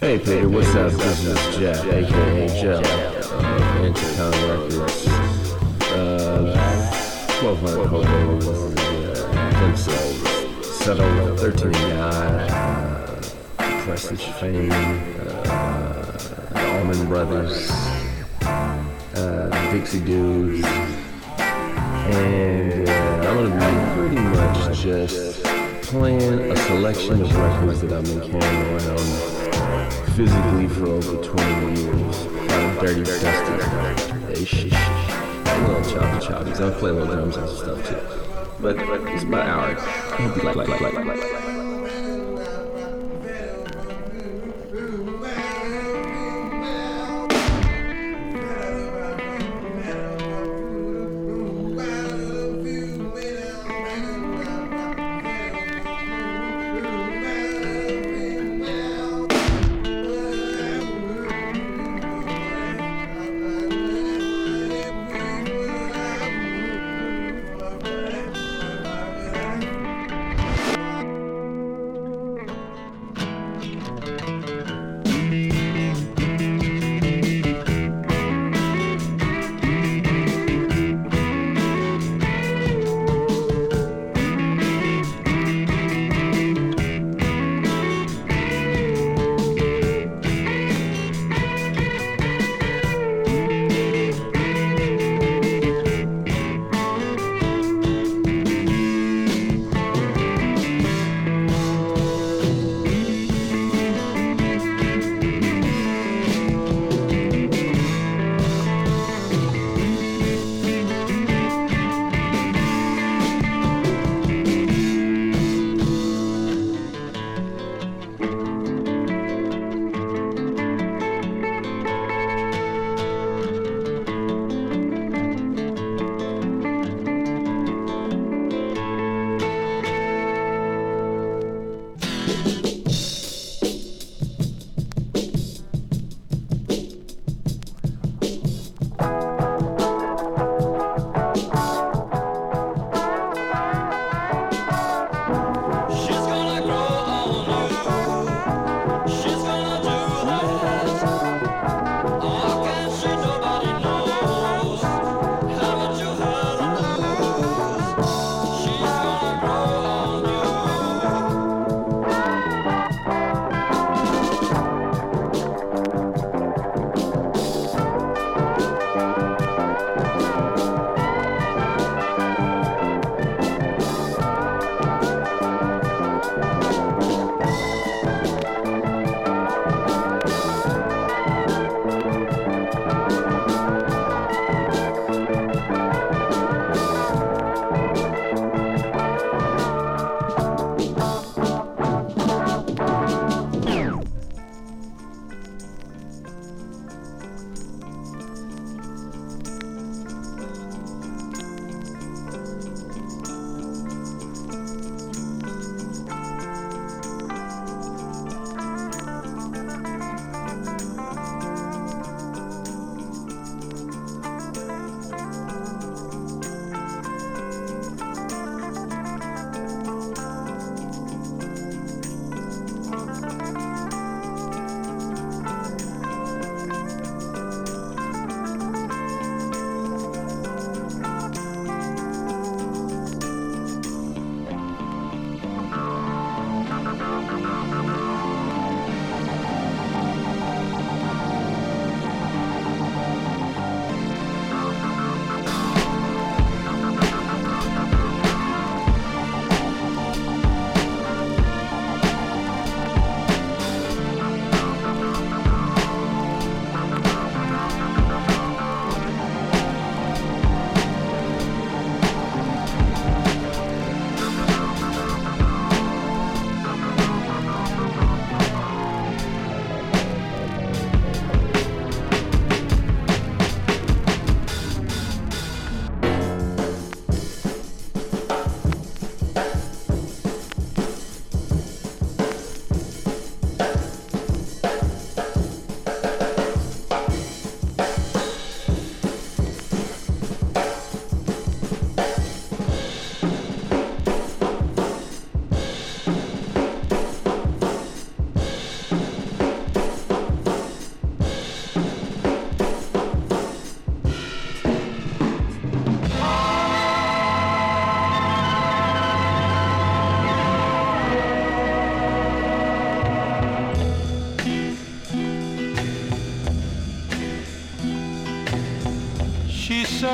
Hey Peter, what's up? This is Jeff, aka Jeff, uh, Anticon Records. Uh, 1200 Hobo themselves. Subtle 13 guy, uh, Presage Fame, uh, the Brothers, uh, Dixie Dudes. And uh, I'm gonna be pretty much just playing a selection of records that I've been carrying around physically for over 20 years. Of dirty, dusty. Hey, shh, shh. A little choppy choppies. I'll play little drums and stuff too. But it's about an hour. I hope you like, like, like, like, like.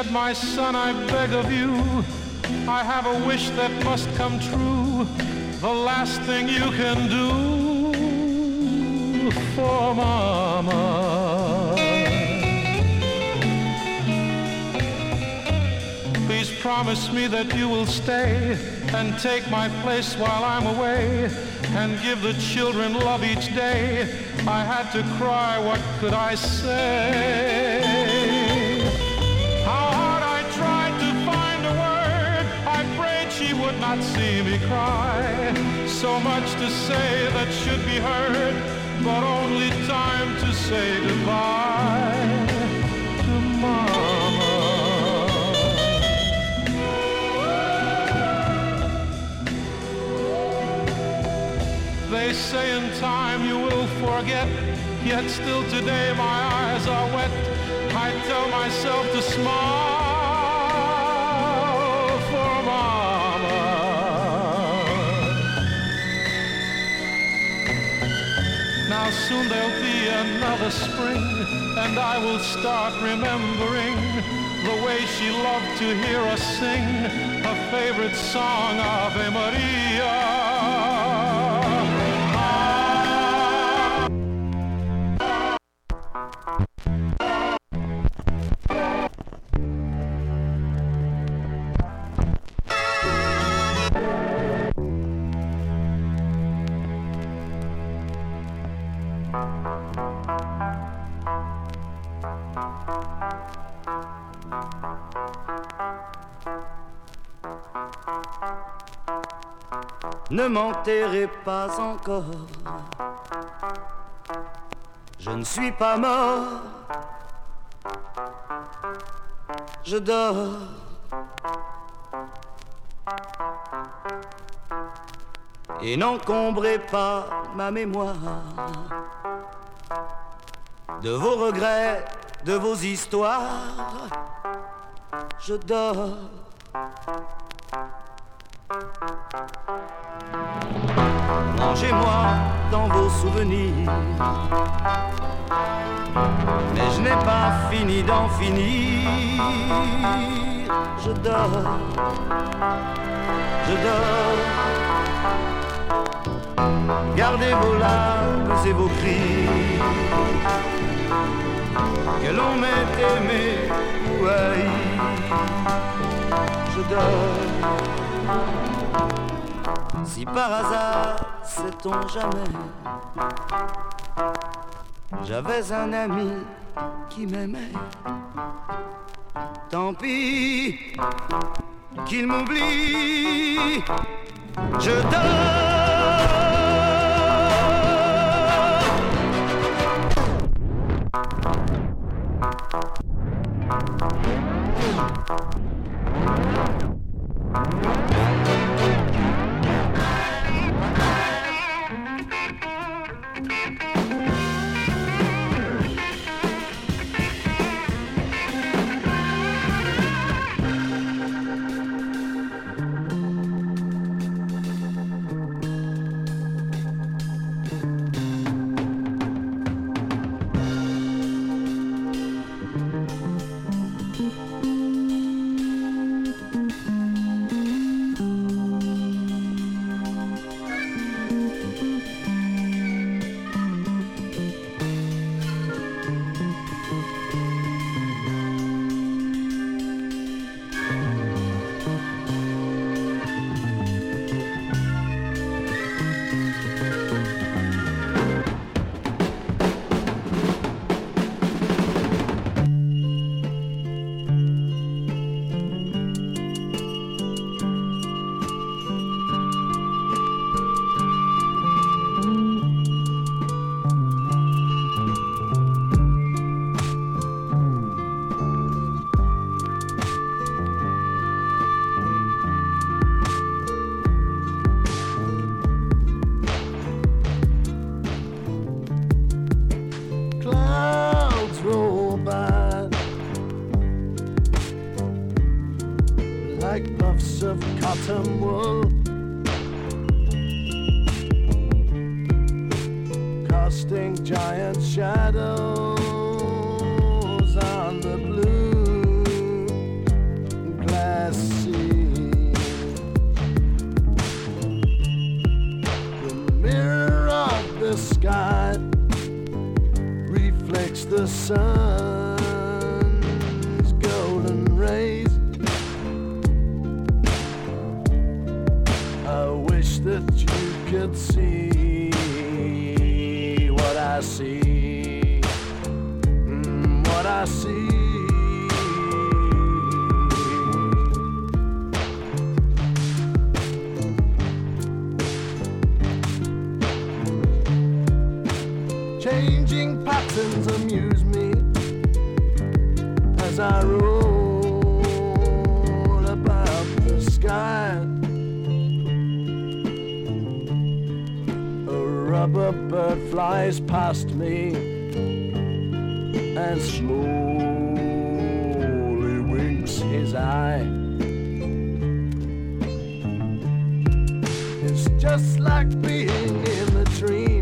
Said, My son, I beg of you, I have a wish that must come true. The last thing you can do for Mama. Please promise me that you will stay and take my place while I'm away and give the children love each day. I had to cry, what could I say? Would not see me cry. So much to say that should be heard, but only time to say goodbye to Mama. They say in time you will forget, yet still today my eyes are wet. I tell myself to smile for Mama. Soon there'll be another spring, and I will start remembering the way she loved to hear us sing her favorite song, Ave Maria. Ne m'enterrez pas encore. Je ne suis pas mort. Je dors. Et n'encombrez pas ma mémoire de vos regrets, de vos histoires. Je dors. Mangez-moi dans vos souvenirs. Mais je n'ai pas fini d'en finir. Je dors, je dors. Gardez vos larmes et vos cris. Que l'on m'ait aimé ou haï. Je dors. Si par hasard, sait-on jamais, j'avais un ami qui m'aimait, tant pis qu'il m'oublie, je dors. just like being in a dream.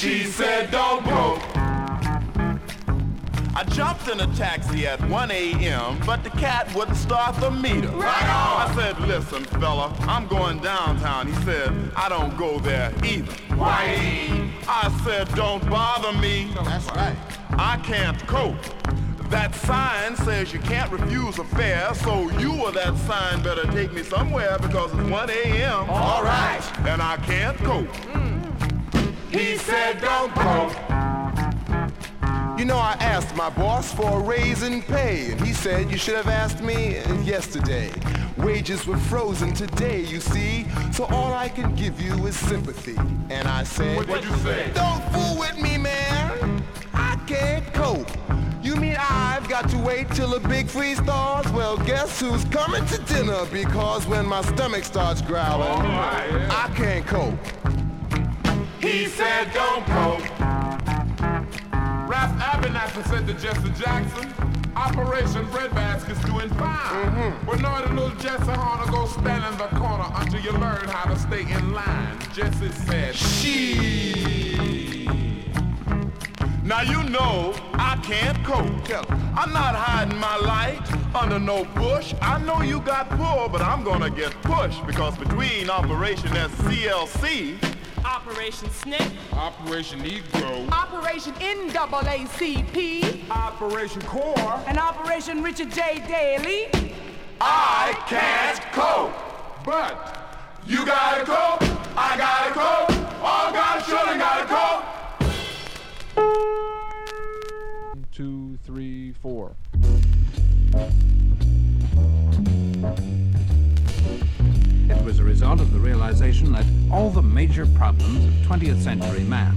She said, don't go. I jumped in a taxi at 1 a.m., but the cat wouldn't start the meter. Right on. I said, listen, fella, I'm going downtown. He said, I don't go there either. Why? I said, don't bother me. That's right. I can't cope. That sign says you can't refuse a fare, so you or that sign better take me somewhere because it's 1 a.m. All right. And I can't cope. Mm. He said don't cope. You know, I asked my boss for a raise in pay, and he said you should have asked me yesterday. Wages were frozen today, you see, so all I can give you is sympathy. And I said, What'd you say? Don't fool with me, man. I can't cope. You mean I've got to wait till the big freeze thaws? Well, guess who's coming to dinner? Because when my stomach starts growling, oh, I can't cope. He said, don't cope. Ralph Abernathy said to Jesse Jackson, Operation Breadbasket's doing fine. But know the little Jesse Horner go stand in the corner until you learn how to stay in line. Jesse said, She. Now you know I can't cope. Tell. I'm not hiding my light under no bush. I know you got pull, but I'm gonna get pushed because between Operation SCLC, Operation Snake. Operation Negro, Operation NAACP Operation Core, and Operation Richard J. Daley. I can't cope. but You gotta cope, I gotta cope, all God's children gotta cope. two, three, four. Of the realization that all the major problems of 20th century man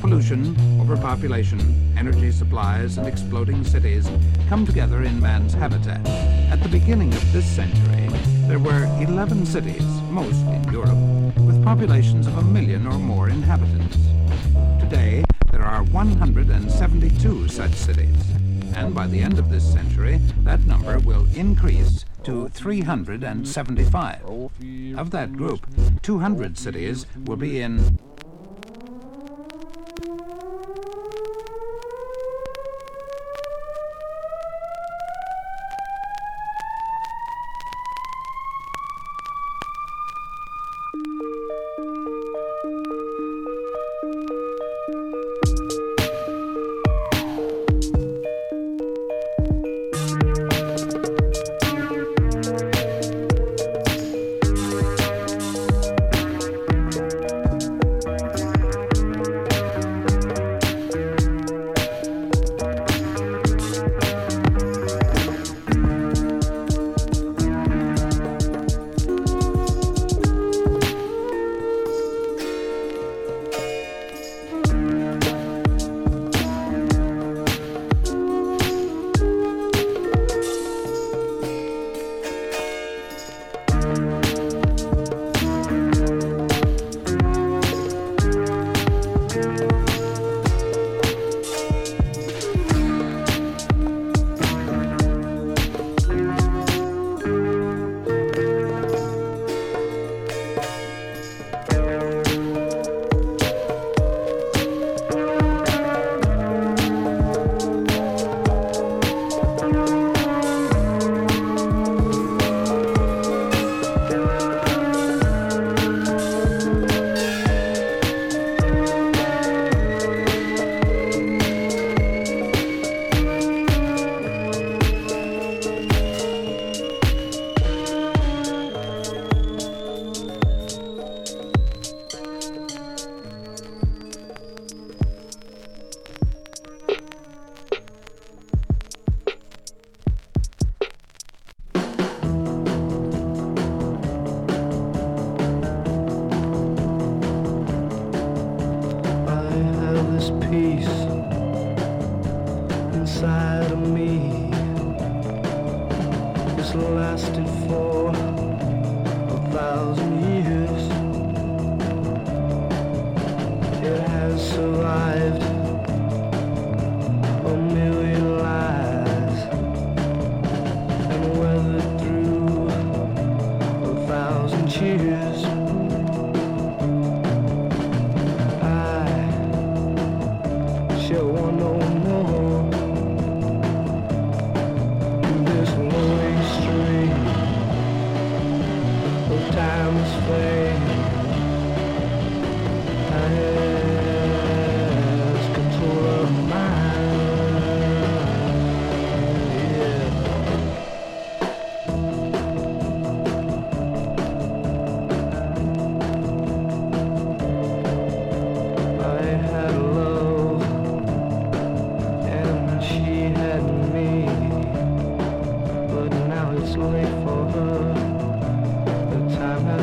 pollution, overpopulation, energy supplies, and exploding cities come together in man's habitat. At the beginning of this century, there were 11 cities, most in Europe, with populations of a million or more inhabitants. Today, there are 172 such cities, and by the end of this century, that number will increase to 375. Of that group, 200 cities will be in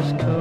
West go.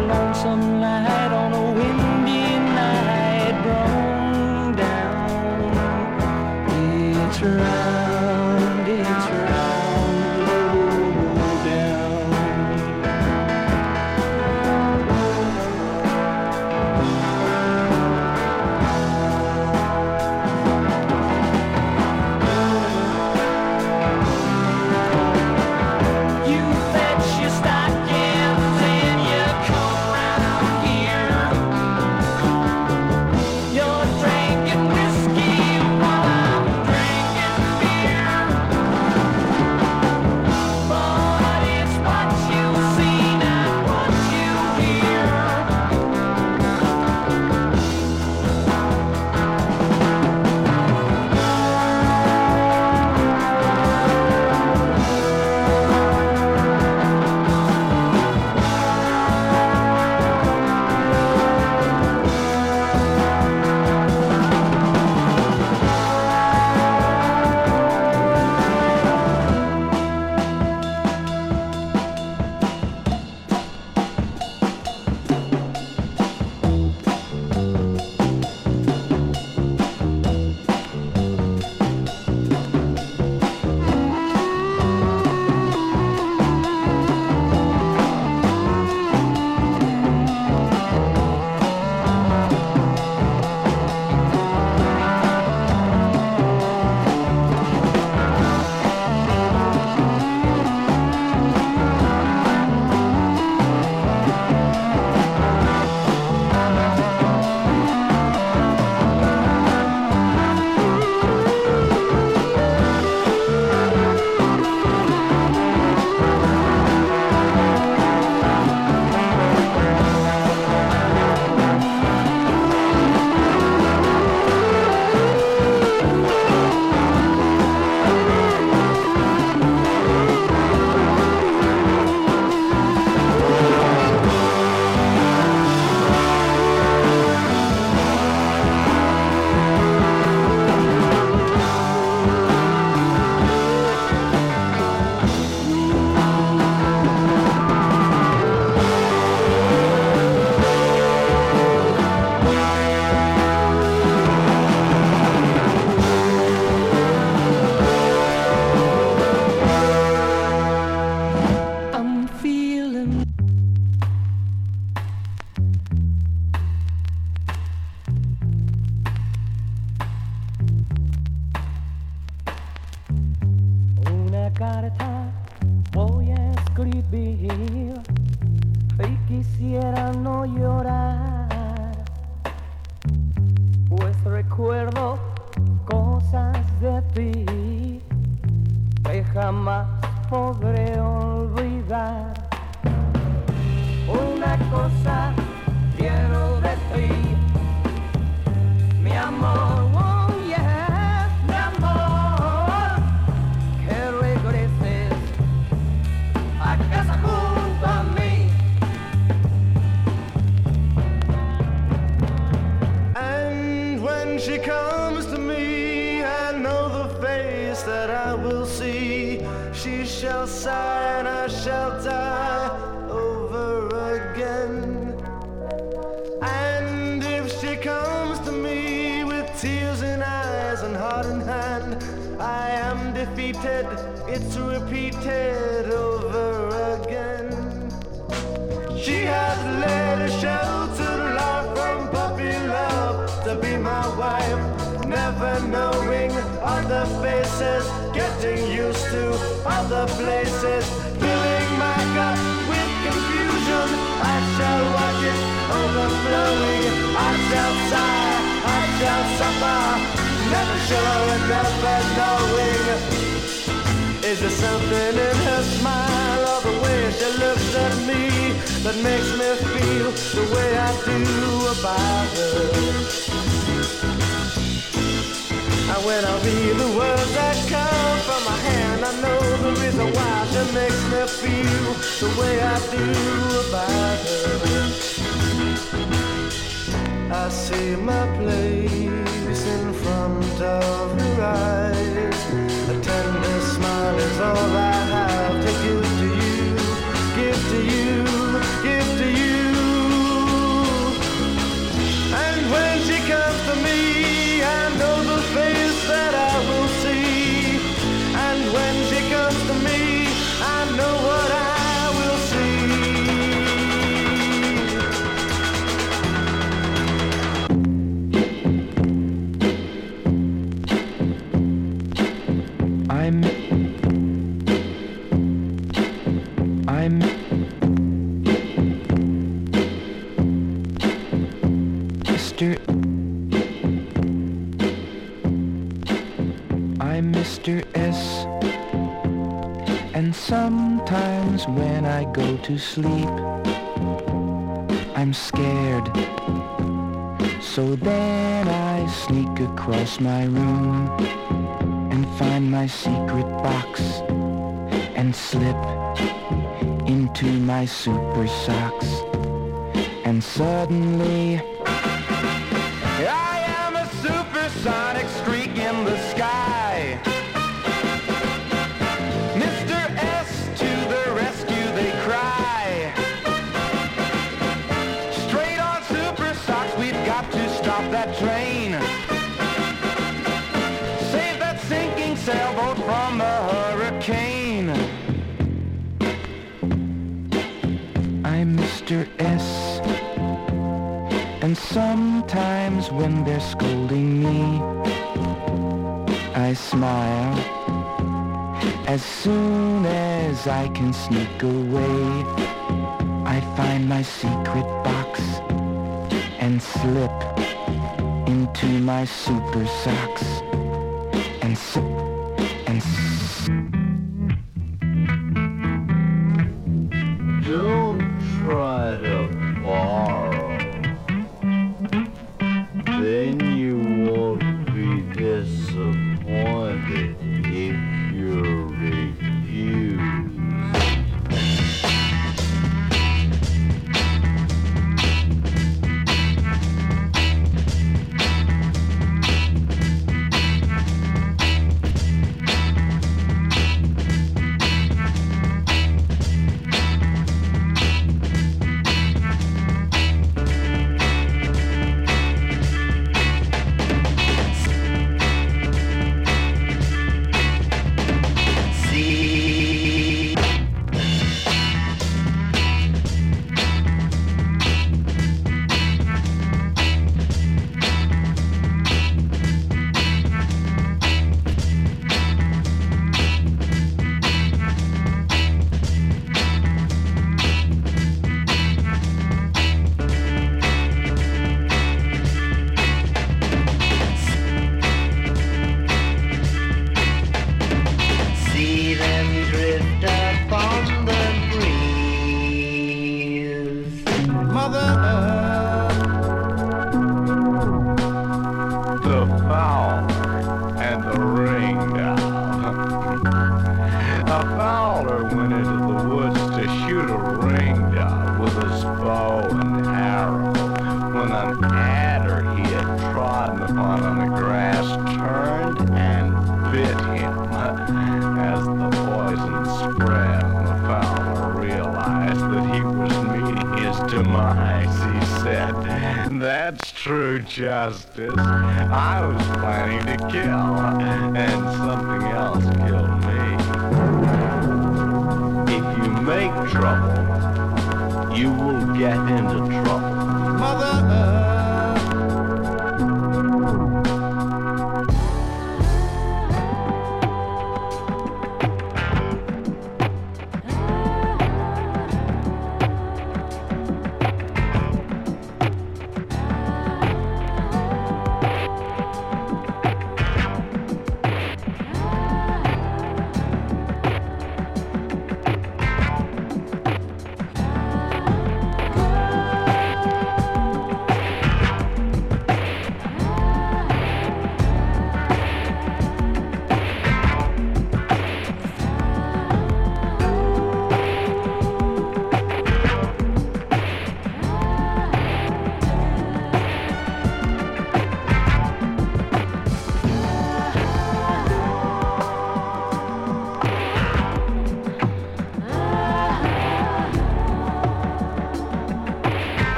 lonesome night on a winter am defeated, it's repeated over again. She has led a sheltered life from puppy love to be my wife. Never knowing other faces, getting used to other places, filling my cup with confusion. I shall watch it overflowing. I shall sigh, I shall suffer, never sure never knowing. Is there something in her smile or the way she looks at me that makes me feel the way I do about her? And when I read the words that come from my hand, I know the reason why she makes me feel the way I do about her. I see my place in front of her eyes. All I have to give to you, give to you, give to you. And sometimes when I go to sleep I'm scared. So then I sneak across my room and find my secret box and slip into my super socks. And suddenly I am a supersonic streak in the sometimes when they're scolding me, I smile. As soon as I can sneak away, I find my secret box and slip into my super socks and sip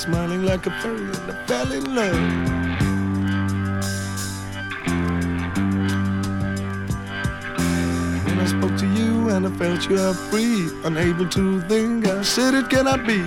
smiling like a fairy, and I fell in love. When I spoke to you and I felt you are free, unable to think, I said it cannot be.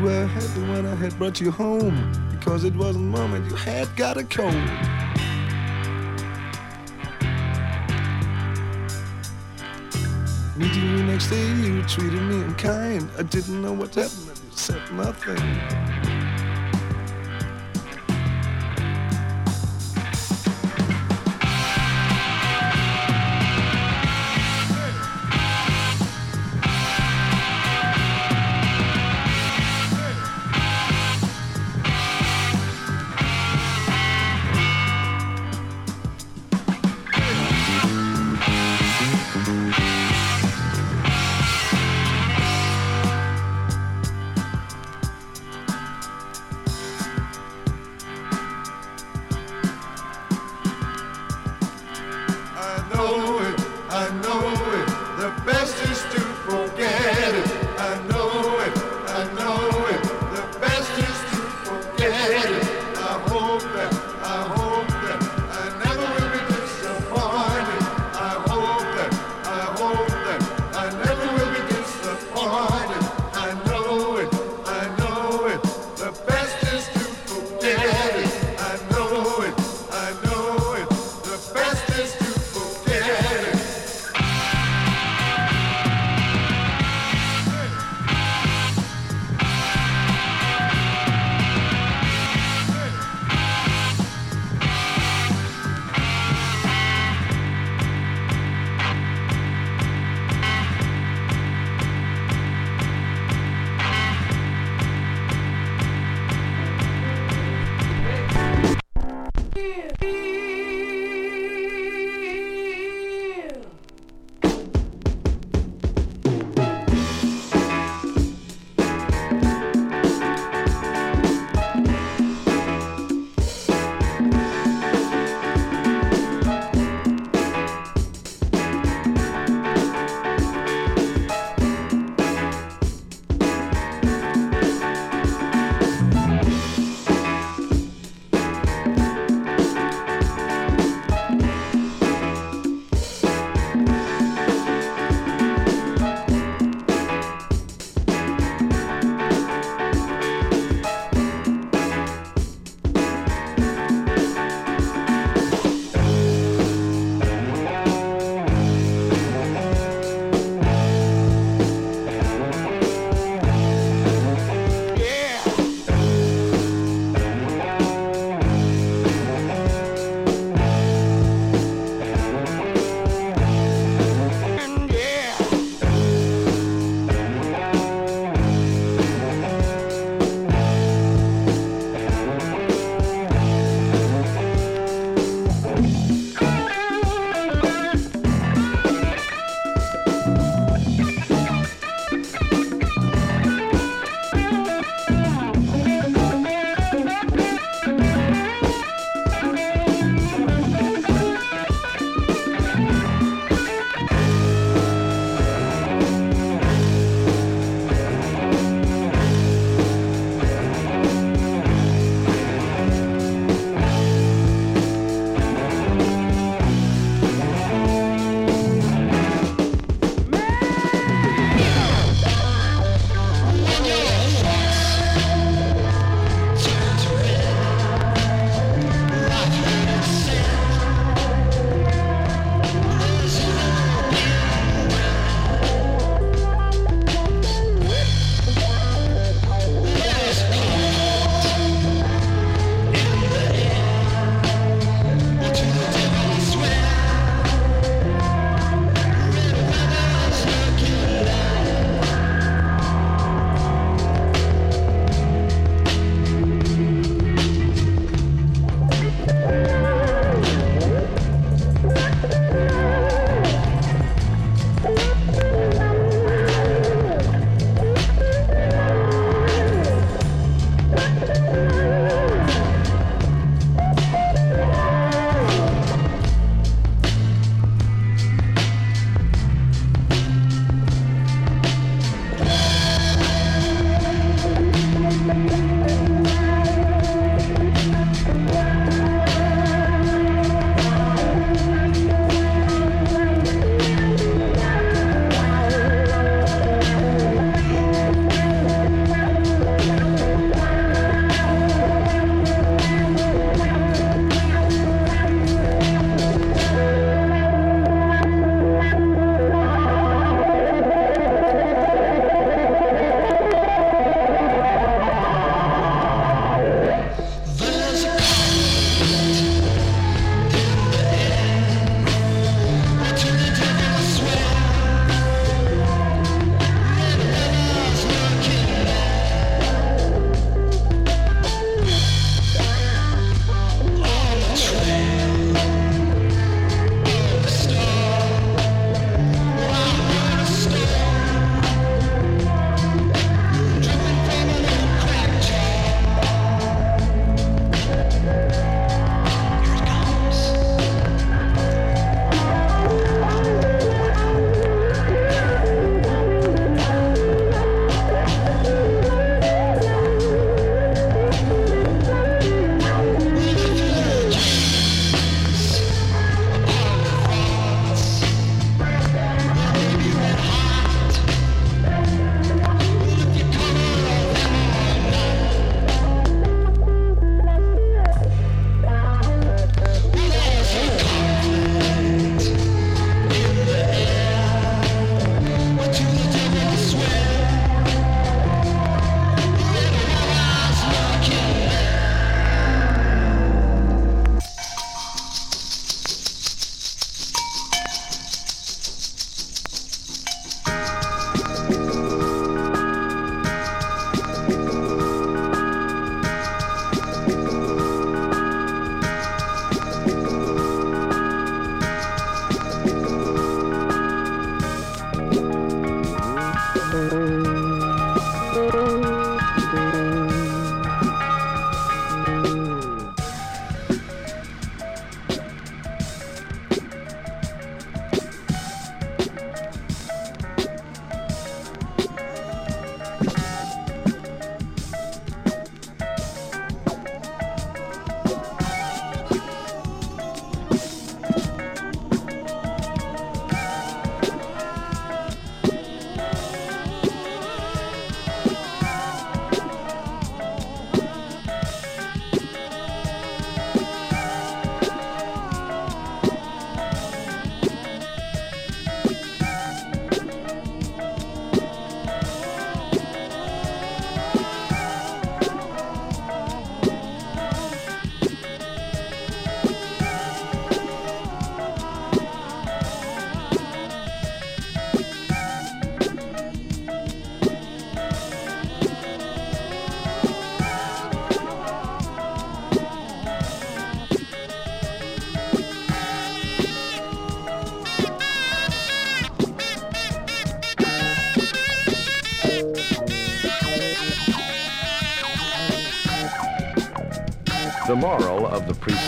You were happy when I had brought you home because it wasn't moment you had got a cold. Meeting you next day, you treated me unkind. I didn't know what happened, you said nothing.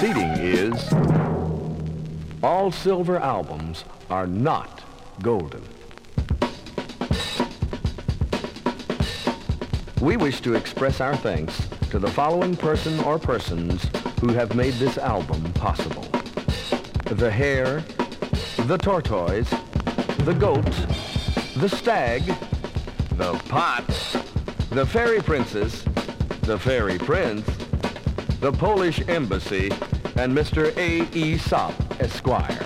Preceding is all silver albums are not golden. We wish to express our thanks to the following person or persons who have made this album possible. The hare, the tortoise, the goat, the stag, the pot, the fairy princess, the fairy prince, the Polish embassy, and Mr. A. E. Sop, Esquire.